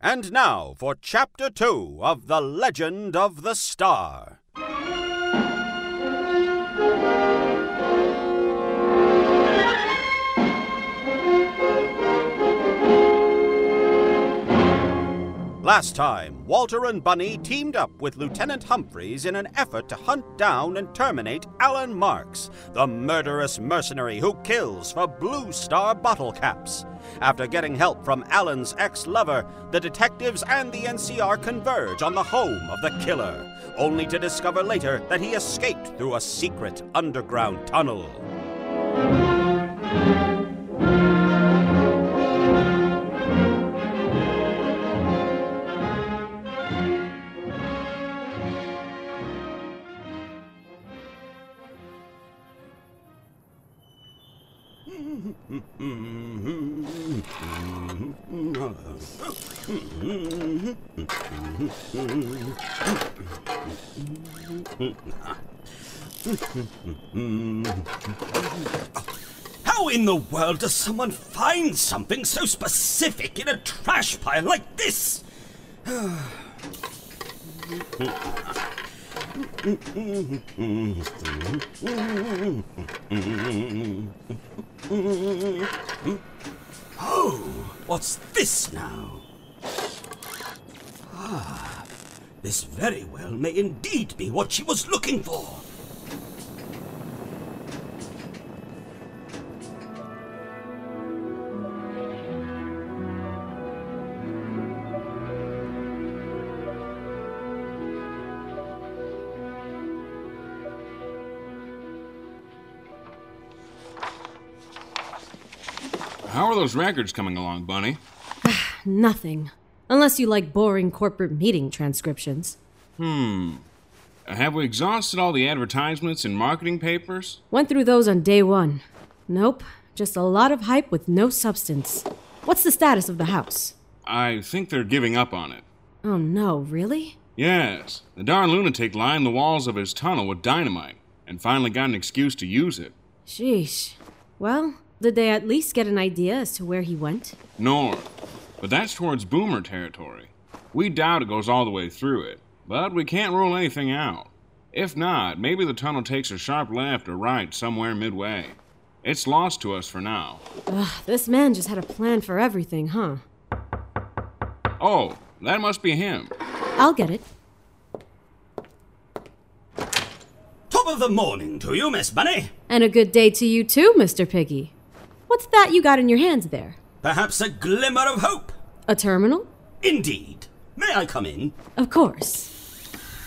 And now for Chapter 2 of The Legend of the Star. Last time, Walter and Bunny teamed up with Lieutenant Humphreys in an effort to hunt down and terminate Alan Marks, the murderous mercenary who kills for Blue Star bottle caps. After getting help from Alan's ex lover, the detectives and the NCR converge on the home of the killer, only to discover later that he escaped through a secret underground tunnel. How in the world does someone find something so specific in a trash pile like this? Oh, what's this now? Ah, this very well may indeed be what she was looking for. Are those records coming along, Bunny? Nothing. Unless you like boring corporate meeting transcriptions. Hmm. Have we exhausted all the advertisements and marketing papers? Went through those on day one. Nope, just a lot of hype with no substance. What's the status of the house? I think they're giving up on it. Oh no, really? Yes, the darn lunatic lined the walls of his tunnel with dynamite and finally got an excuse to use it. Sheesh. Well, did they at least get an idea as to where he went? North. But that's towards Boomer territory. We doubt it goes all the way through it, but we can't rule anything out. If not, maybe the tunnel takes a sharp left or right somewhere midway. It's lost to us for now. Ugh, this man just had a plan for everything, huh? Oh, that must be him. I'll get it. Top of the morning to you, Miss Bunny. And a good day to you too, Mr. Picky. What's that you got in your hands there? Perhaps a glimmer of hope. A terminal? Indeed. May I come in? Of course.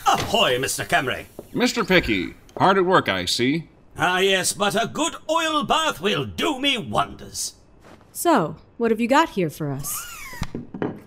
Ahoy, Mr. Camry. Mr. Picky, hard at work, I see. Ah, yes, but a good oil bath will do me wonders. So, what have you got here for us?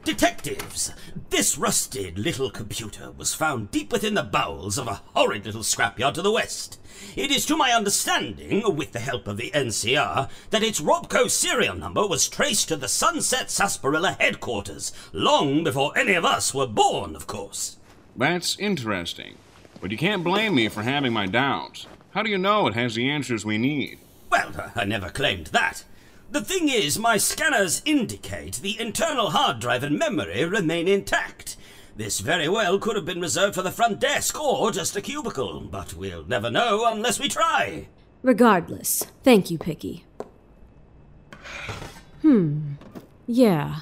Detectives, this rusted little computer was found deep within the bowels of a horrid little scrapyard to the west. It is to my understanding, with the help of the NCR, that its Robco serial number was traced to the Sunset Sarsaparilla headquarters, long before any of us were born, of course. That's interesting. But you can't blame me for having my doubts. How do you know it has the answers we need? Well, I never claimed that. The thing is, my scanners indicate the internal hard drive and memory remain intact. This very well could have been reserved for the front desk or just a cubicle, but we'll never know unless we try. Regardless, thank you, Picky. Hmm. Yeah.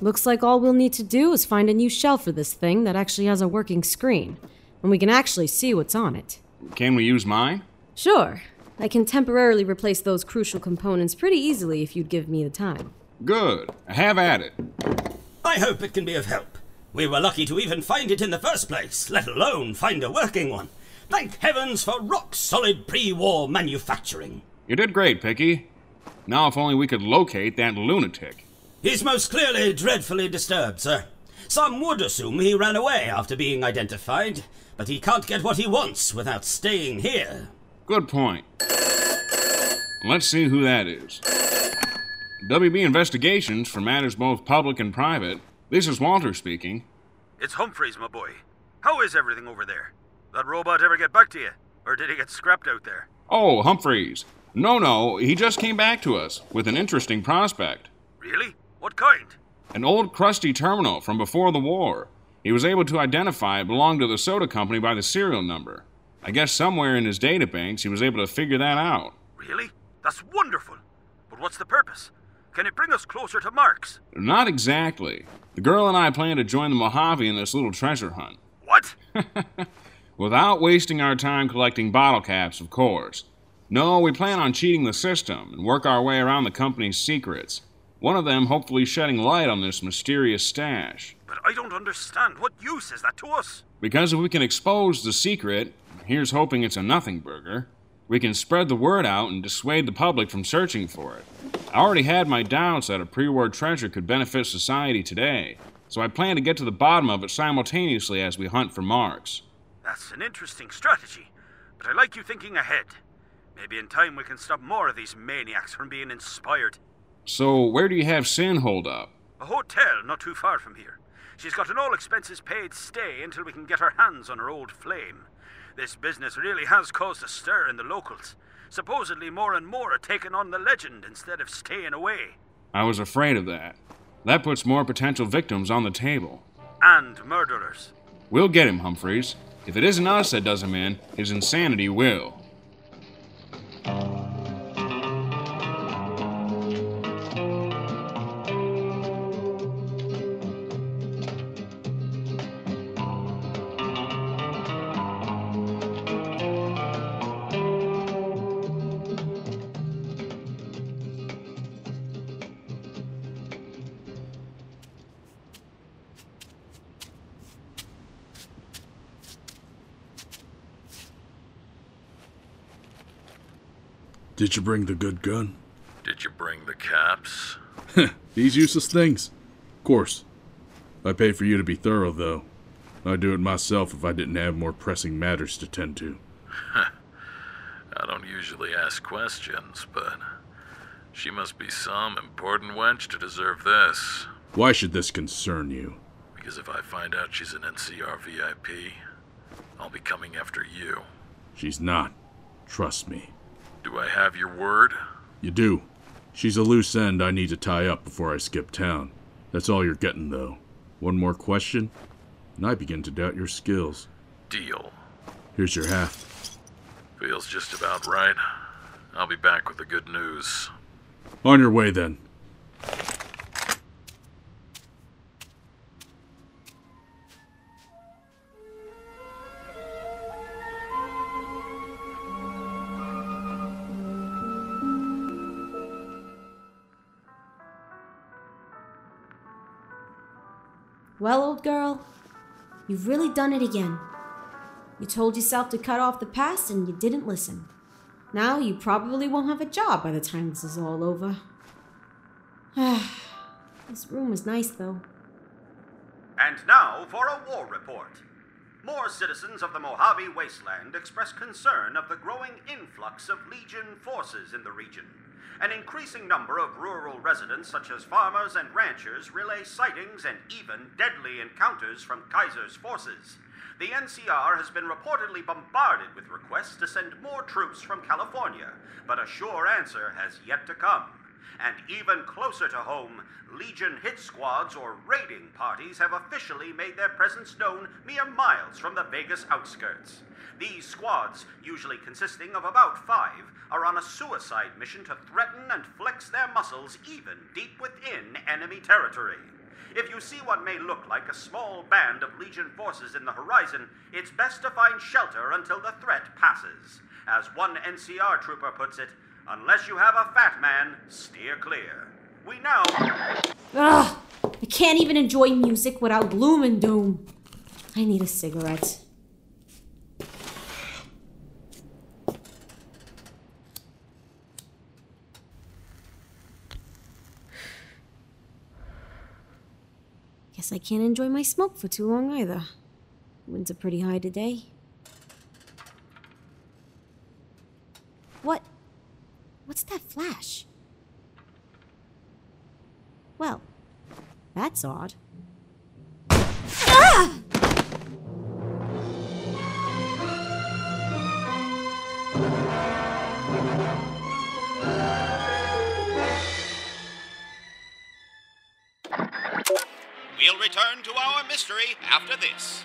Looks like all we'll need to do is find a new shell for this thing that actually has a working screen, and we can actually see what's on it. Can we use mine? Sure, I can temporarily replace those crucial components pretty easily if you'd give me the time. Good. Have at it. I hope it can be of help. We were lucky to even find it in the first place, let alone find a working one. Thank heavens for rock solid pre war manufacturing. You did great, Picky. Now, if only we could locate that lunatic. He's most clearly dreadfully disturbed, sir. Some would assume he ran away after being identified, but he can't get what he wants without staying here. Good point. Let's see who that is. WB Investigations for matters both public and private. This is Walter speaking. It's Humphreys, my boy. How is everything over there? That robot ever get back to you? Or did he get scrapped out there? Oh, Humphreys. No, no, he just came back to us with an interesting prospect. Really? What kind? An old crusty terminal from before the war. He was able to identify it belonged to the soda company by the serial number. I guess somewhere in his databanks he was able to figure that out. Really? That's wonderful. But what's the purpose? Can it bring us closer to Marks? Not exactly. The girl and I plan to join the Mojave in this little treasure hunt. What? Without wasting our time collecting bottle caps, of course. No, we plan on cheating the system and work our way around the company's secrets. One of them hopefully shedding light on this mysterious stash. But I don't understand. What use is that to us? Because if we can expose the secret, here's hoping it's a nothing burger, we can spread the word out and dissuade the public from searching for it. I already had my doubts that a pre war treasure could benefit society today, so I plan to get to the bottom of it simultaneously as we hunt for marks. That's an interesting strategy, but I like you thinking ahead. Maybe in time we can stop more of these maniacs from being inspired. So, where do you have Sin hold up? A hotel not too far from here. She's got an all expenses paid stay until we can get our hands on her old flame. This business really has caused a stir in the locals. Supposedly, more and more are taking on the legend instead of staying away. I was afraid of that. That puts more potential victims on the table. And murderers. We'll get him, Humphreys. If it isn't us that does him in, his insanity will. Did you bring the good gun? Did you bring the caps? These useless things. Of course. I paid for you to be thorough, though. I'd do it myself if I didn't have more pressing matters to tend to. I don't usually ask questions, but she must be some important wench to deserve this. Why should this concern you? Because if I find out she's an NCR VIP, I'll be coming after you. She's not. Trust me. Do I have your word? You do. She's a loose end I need to tie up before I skip town. That's all you're getting, though. One more question, and I begin to doubt your skills. Deal. Here's your half. Feels just about right. I'll be back with the good news. On your way, then. Well, old girl, you've really done it again. You told yourself to cut off the past and you didn't listen. Now you probably won't have a job by the time this is all over. this room is nice, though. And now for a war report. More citizens of the Mojave Wasteland express concern of the growing influx of Legion forces in the region. An increasing number of rural residents, such as farmers and ranchers, relay sightings and even deadly encounters from Caesar's forces. The NCR has been reportedly bombarded with requests to send more troops from California, but a sure answer has yet to come. And even closer to home, Legion hit squads or raiding parties have officially made their presence known mere miles from the Vegas outskirts. These squads, usually consisting of about five, are on a suicide mission to threaten and flex their muscles even deep within enemy territory. If you see what may look like a small band of Legion forces in the horizon, it's best to find shelter until the threat passes. As one NCR trooper puts it, unless you have a fat man, steer clear. We now. Ugh! I can't even enjoy music without gloom and doom. I need a cigarette. I can't enjoy my smoke for too long either. Winds are pretty high today. What? What's that flash? Well, that's odd. Return to our mystery after this.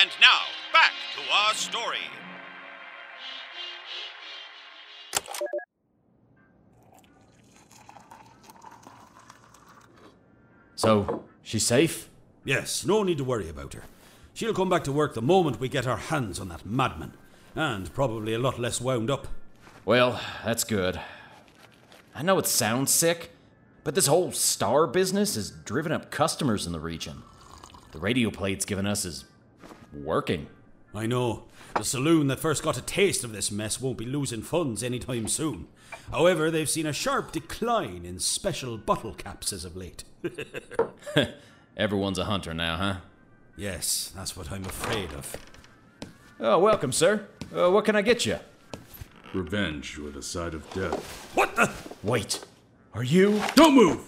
And now, back to our story. So, she's safe? Yes, no need to worry about her. She'll come back to work the moment we get our hands on that madman. And probably a lot less wound up. Well, that's good. I know it sounds sick, but this whole star business has driven up customers in the region. The radio play it's given us is working. I know. The saloon that first got a taste of this mess won't be losing funds anytime soon. However, they've seen a sharp decline in special bottle caps as of late. Everyone's a hunter now, huh? yes, that's what I'm afraid of. Oh, welcome, sir. Uh, what can I get you? Revenge with a side of death. What the? Wait, are you? Don't move!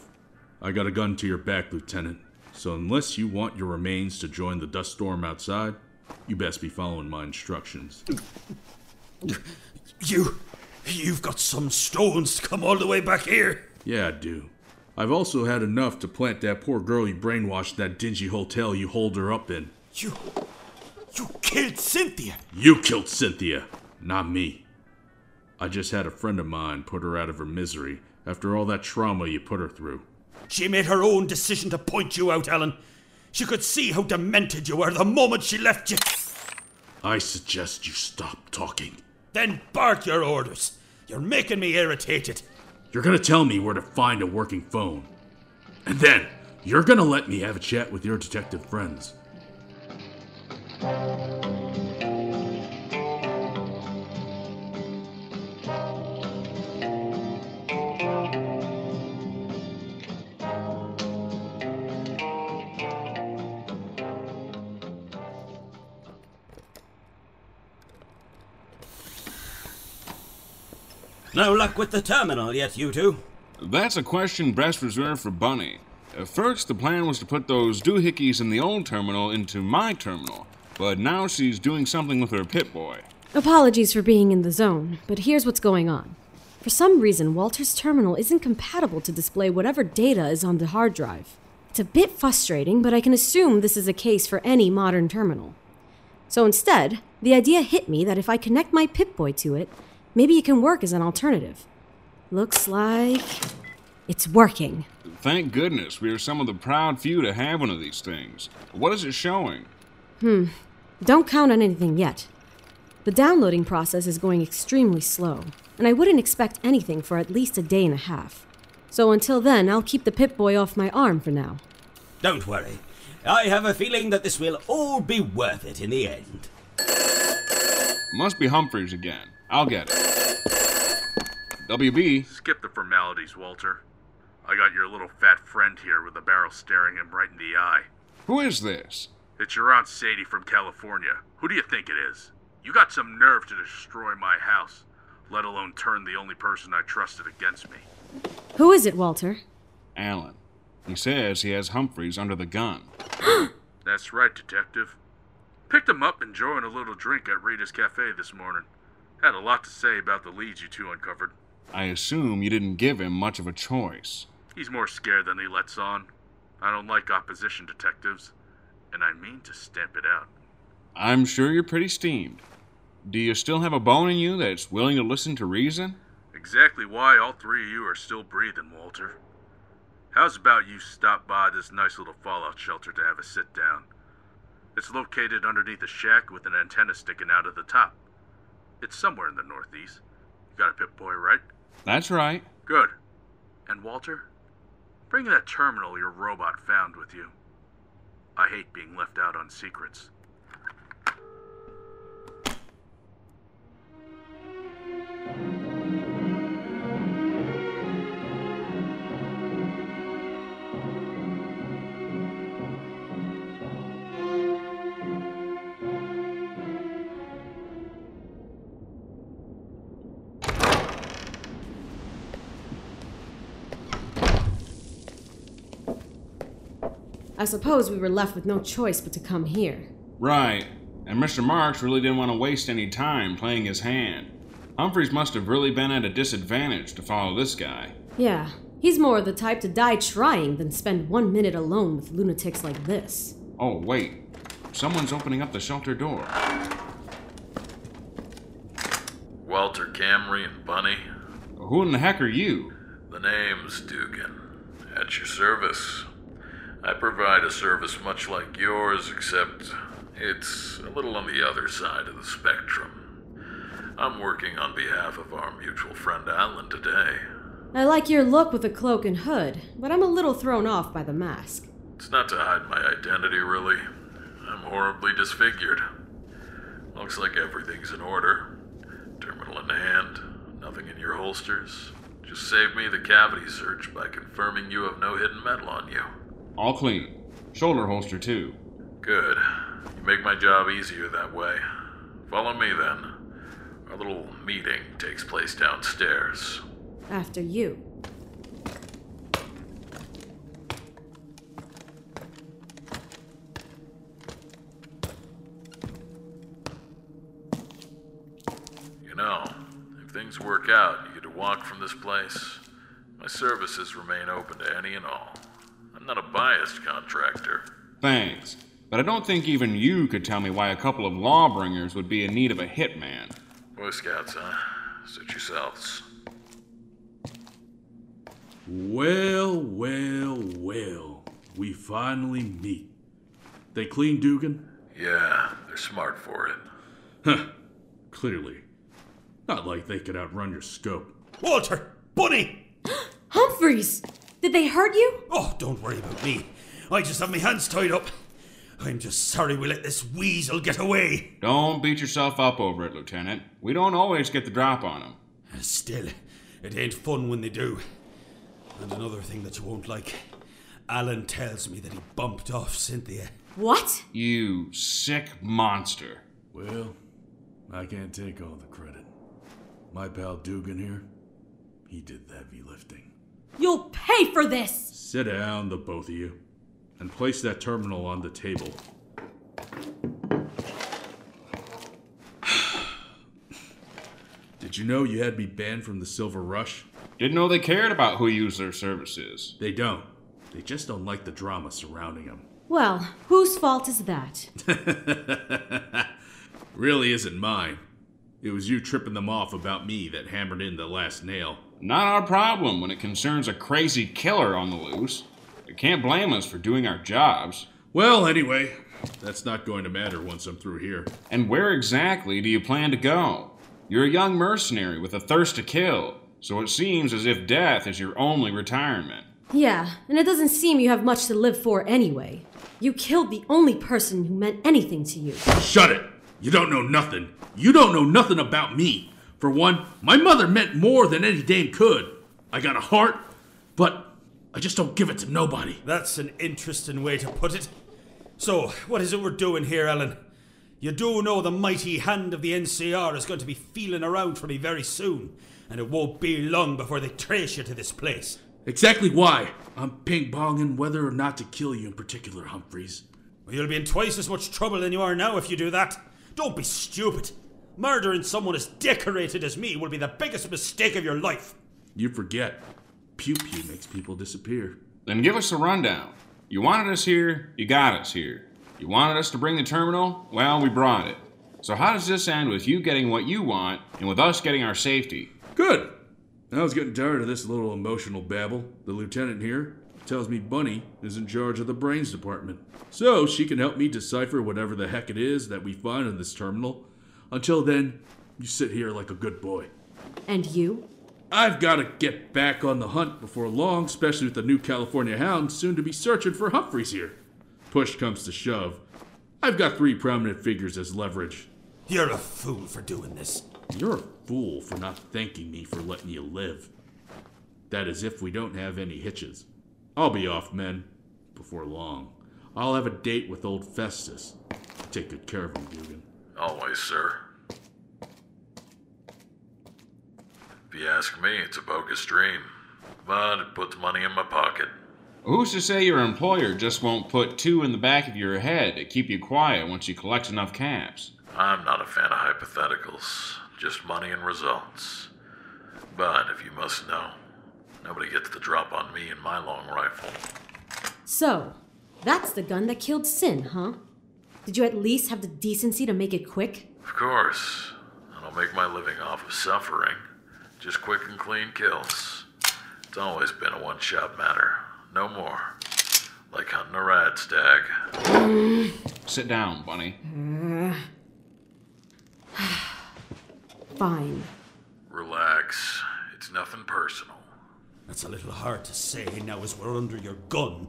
I got a gun to your back, Lieutenant. So unless you want your remains to join the dust storm outside, you best be following my instructions. You. You've got some stones to come all the way back here. Yeah, I do. I've also had enough to plant that poor girl you brainwashed in that dingy hotel you holed her up in. You. You killed Cynthia. You killed Cynthia, not me. I just had a friend of mine put her out of her misery after all that trauma you put her through. She made her own decision to point you out, Alan. She could see how demented you were the moment she left you. I suggest you stop talking. Then bark your orders. You're making me irritated. You're gonna tell me where to find a working phone. And then, you're gonna let me have a chat with your detective friends. No luck with the terminal yet, you two. That's a question best reserved for Bunny. At first, the plan was to put those doohickeys in the old terminal into my terminal, but now she's doing something with her Pip-Boy. Apologies for being in the zone, but here's what's going on. For some reason, Walter's terminal isn't compatible to display whatever data is on the hard drive. It's a bit frustrating, but I can assume this is a case for any modern terminal. So instead, the idea hit me that if I connect my Pip-Boy to it, maybe it can work as an alternative. Looks like it's working. Thank goodness we are some of the proud few to have one of these things. What is it showing? Hmm. Don't count on anything yet. The downloading process is going extremely slow, and I wouldn't expect anything for at least a day and a half. So until then, I'll keep the Pip-Boy off my arm for now. Don't worry. I have a feeling that this will all be worth it in the end. Must be Humphreys again. I'll get it. WB, Skip the formalities, Walter. I got your little fat friend here with a barrel staring him right in the eye. who is this? It's your Aunt Sadie from California. Who do you think it is? You got some nerve to destroy my house, let alone turn the only person I trusted against me. Who is it, Walter? Alan. He says he has Humphreys under the gun. That's right, Detective. Picked him up enjoying a little drink at Rita's Cafe this morning. Had a lot to say about the leads you two uncovered. I assume you didn't give him much of a choice. He's more scared than he lets on. I don't like opposition detectives, and I mean to stamp it out. I'm sure you're pretty steamed. Do you still have a bone in you that's willing to listen to reason? Exactly why all three of you are still breathing, Walter. How's about you stop by this nice little fallout shelter to have a sit down? It's located underneath a shack with an antenna sticking out of the top. It's somewhere in the northeast. You got a Pip Boy, right? That's right. Good. And Walter, bring that terminal your robot found with you. I hate being left out on secrets. I suppose we were left with no choice but to come here. Right. And Mr. Marks really didn't want to waste any time playing his hand. Humphreys must have really been at a disadvantage to follow this guy. Yeah, He's more the type to die trying than spend one minute alone with lunatics like this. Oh, wait. Someone's opening up the shelter door. Walter Camry and Bunny. Who in the heck are you? The name's Dugan. At your service. I provide a service much like yours, except it's a little on the other side of the spectrum. I'm working on behalf of our mutual friend Alan today. I like your look with the cloak and hood, but I'm a little thrown off by the mask. It's not to hide my identity, really. I'm horribly disfigured. Looks like everything's in order. Terminal in hand, nothing in your holsters. Just save me the cavity search by confirming you have no hidden metal on you. All clean. Shoulder holster, too. Good. You make my job easier that way. Follow me then. Our little meeting takes place downstairs. After you. You know, if things work out you get to walk from this place, my services remain open to any and all. I'm not a biased contractor. Thanks. But I don't think even you could tell me why a couple of lawbringers would be in need of a hitman. Boy Scouts, huh? Suit yourselves. Well, well, well. We finally meet. They clean Dugan? Yeah, they're smart for it. Huh. Clearly. Not like they could outrun your scope. Walter! Bunny! Humphreys! Did they hurt you? Oh, don't worry about me. I just have my hands tied up. I'm just sorry we let this weasel get away. Don't beat yourself up over it, Lieutenant. We don't always get the drop on them. Still, it ain't fun when they do. And another thing that you won't like Alan tells me that he bumped off Cynthia. What? You sick monster. Well, I can't take all the credit. My pal Dugan here, he did the heavy lifting. You'll pay for this! Sit down, the both of you, and place that terminal on the table. Did you know you had me banned from the Silver Rush? Didn't know they cared about who used their services. They don't. They just don't like the drama surrounding them. Well, whose fault is that? really isn't mine. It was you tripping them off about me that hammered in the last nail. Not our problem when it concerns a crazy killer on the loose. You can't blame us for doing our jobs. Well, anyway, that's not going to matter once I'm through here. And where exactly do you plan to go? You're a young mercenary with a thirst to kill, so it seems as if death is your only retirement. Yeah, and it doesn't seem you have much to live for anyway. You killed the only person who meant anything to you. Shut it! You don't know nothing. You don't know nothing about me. For one, my mother meant more than any dame could. I got a heart, but I just don't give it to nobody. That's an interesting way to put it. So, what is it we're doing here, Ellen? You do know the mighty hand of the NCR is going to be feeling around for me very soon, and it won't be long before they trace you to this place. Exactly why. I'm ping ponging whether or not to kill you in particular, Humphreys. Well, you'll be in twice as much trouble than you are now if you do that. Don't be stupid. Murdering someone as decorated as me will be the biggest mistake of your life. You forget. Pew Pew makes people disappear. Then give us a rundown. You wanted us here, you got us here. You wanted us to bring the terminal? Well, we brought it. So how does this end with you getting what you want and with us getting our safety? Good. I was getting tired of this little emotional babble. The lieutenant here tells me Bunny is in charge of the brains department. So she can help me decipher whatever the heck it is that we find in this terminal. Until then, you sit here like a good boy. And you? I've got to get back on the hunt before long, especially with the new California hound soon to be searching for Humphreys here. Push comes to shove. I've got three prominent figures as leverage. You're a fool for doing this. You're a fool for not thanking me for letting you live. That is if we don't have any hitches. I'll be off, men, before long. I'll have a date with old Festus. Take good care of him, Dugan. Always, sir. If you ask me, it's a bogus dream. But it puts money in my pocket. Who's to say your employer just won't put two in the back of your head to keep you quiet once you collect enough caps? I'm not a fan of hypotheticals, just money and results. But if you must know, Nobody gets the drop on me and my long rifle. So, that's the gun that killed Sin, huh? Did you at least have the decency to make it quick? Of course. I don't make my living off of suffering. Just quick and clean kills. It's always been a one shot matter. No more. Like hunting a rad stag. Sit down, Bunny. Fine. Relax. It's nothing personal. That's a little hard to say now as we're under your gun.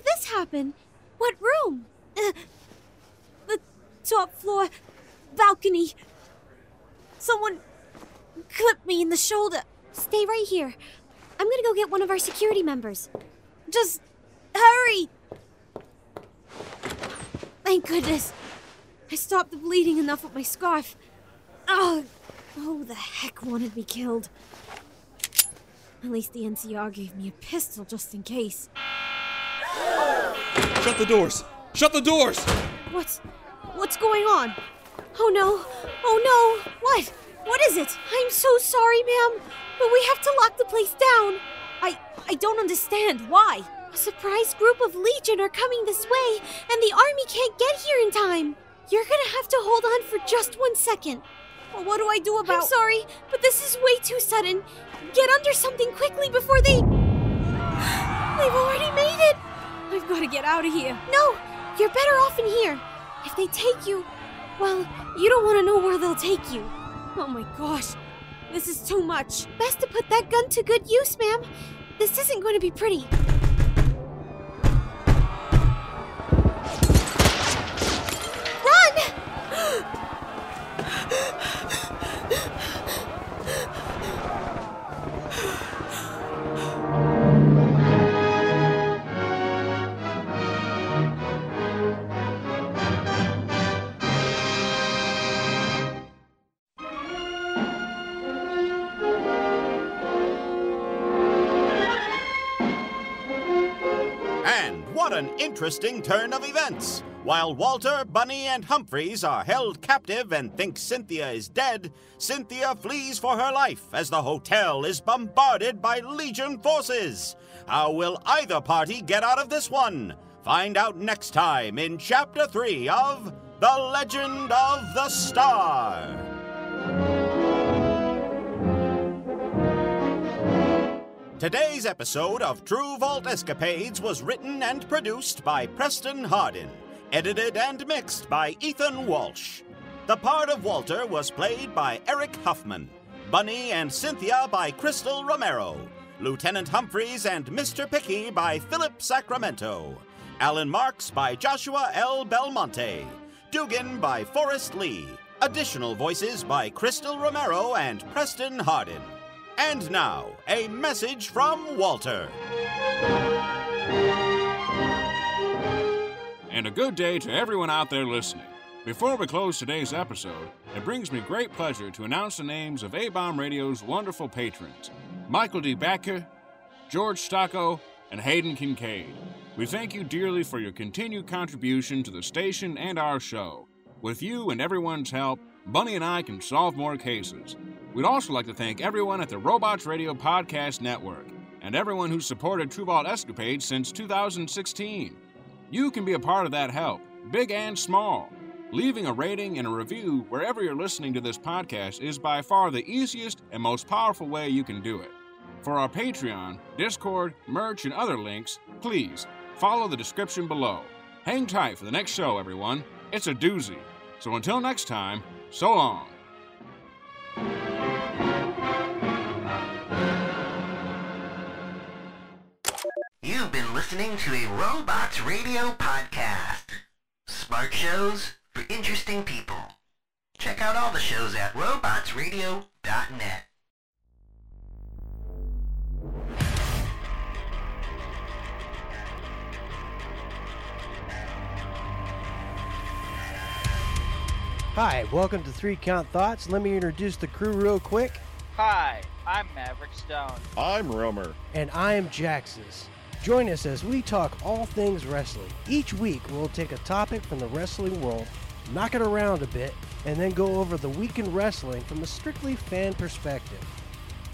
Did this happen? What room? Uh, the top floor balcony. Someone clipped me in the shoulder. Stay right here. I'm to go get one of our security members. Just hurry. Thank goodness. I stopped the bleeding enough with my scarf. Oh, oh, the heck wanted me killed. At least the NCR gave me a pistol just in case. Shut the doors! Shut the doors! What's what's going on? Oh no! Oh no! What? What is it? I'm so sorry, ma'am, but we have to lock the place down. I I don't understand why. A surprise group of Legion are coming this way, and the army can't get here in time. You're gonna have to hold on for just one second. Well, what do I do about? I'm sorry, but this is way too sudden. Get under something quickly before they. They've already made it. I've got to get out of here. No, you're better off in here. If they take you, well, you don't want to know where they'll take you. Oh my gosh, this is too much. Best to put that gun to good use, ma'am. This isn't going to be pretty. What an interesting turn of events! While Walter, Bunny, and Humphreys are held captive and think Cynthia is dead, Cynthia flees for her life as the hotel is bombarded by Legion forces. How will either party get out of this one? Find out next time in Chapter 3 of The Legend of the Star. Today's episode of True Vault Escapades was written and produced by Preston Hardin, edited and mixed by Ethan Walsh. The part of Walter was played by Eric Huffman, Bunny and Cynthia by Crystal Romero, Lieutenant Humphreys and Mr. Picky by Philip Sacramento, Alan Marks by Joshua L. Belmonte, Dugan by Forrest Lee, additional voices by Crystal Romero and Preston Hardin. And now, a message from Walter. And a good day to everyone out there listening. Before we close today's episode, it brings me great pleasure to announce the names of A-Bomb Radio's wonderful patrons Michael D. Backer, George Stocko, and Hayden Kincaid. We thank you dearly for your continued contribution to the station and our show. With you and everyone's help, Bunny and I can solve more cases. We'd also like to thank everyone at the Robots Radio Podcast Network and everyone who's supported True Vault Escapades since 2016. You can be a part of that help, big and small. Leaving a rating and a review wherever you're listening to this podcast is by far the easiest and most powerful way you can do it. For our Patreon, Discord, merch, and other links, please follow the description below. Hang tight for the next show, everyone. It's a doozy. So until next time, so long. listening to a Robots Radio podcast. Smart shows for interesting people. Check out all the shows at robotsradio.net. Hi, welcome to Three Count Thoughts. Let me introduce the crew real quick. Hi, I'm Maverick Stone. I'm Romer. And I am Jaxus. Join us as we talk all things wrestling. Each week, we'll take a topic from the wrestling world, knock it around a bit, and then go over the week in wrestling from a strictly fan perspective.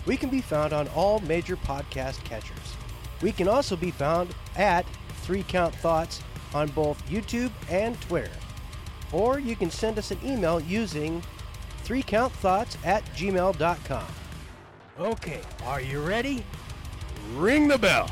We can be found on all major podcast catchers. We can also be found at Three Count Thoughts on both YouTube and Twitter. Or you can send us an email using threecountthoughts at gmail.com. Okay, are you ready? Ring the bell.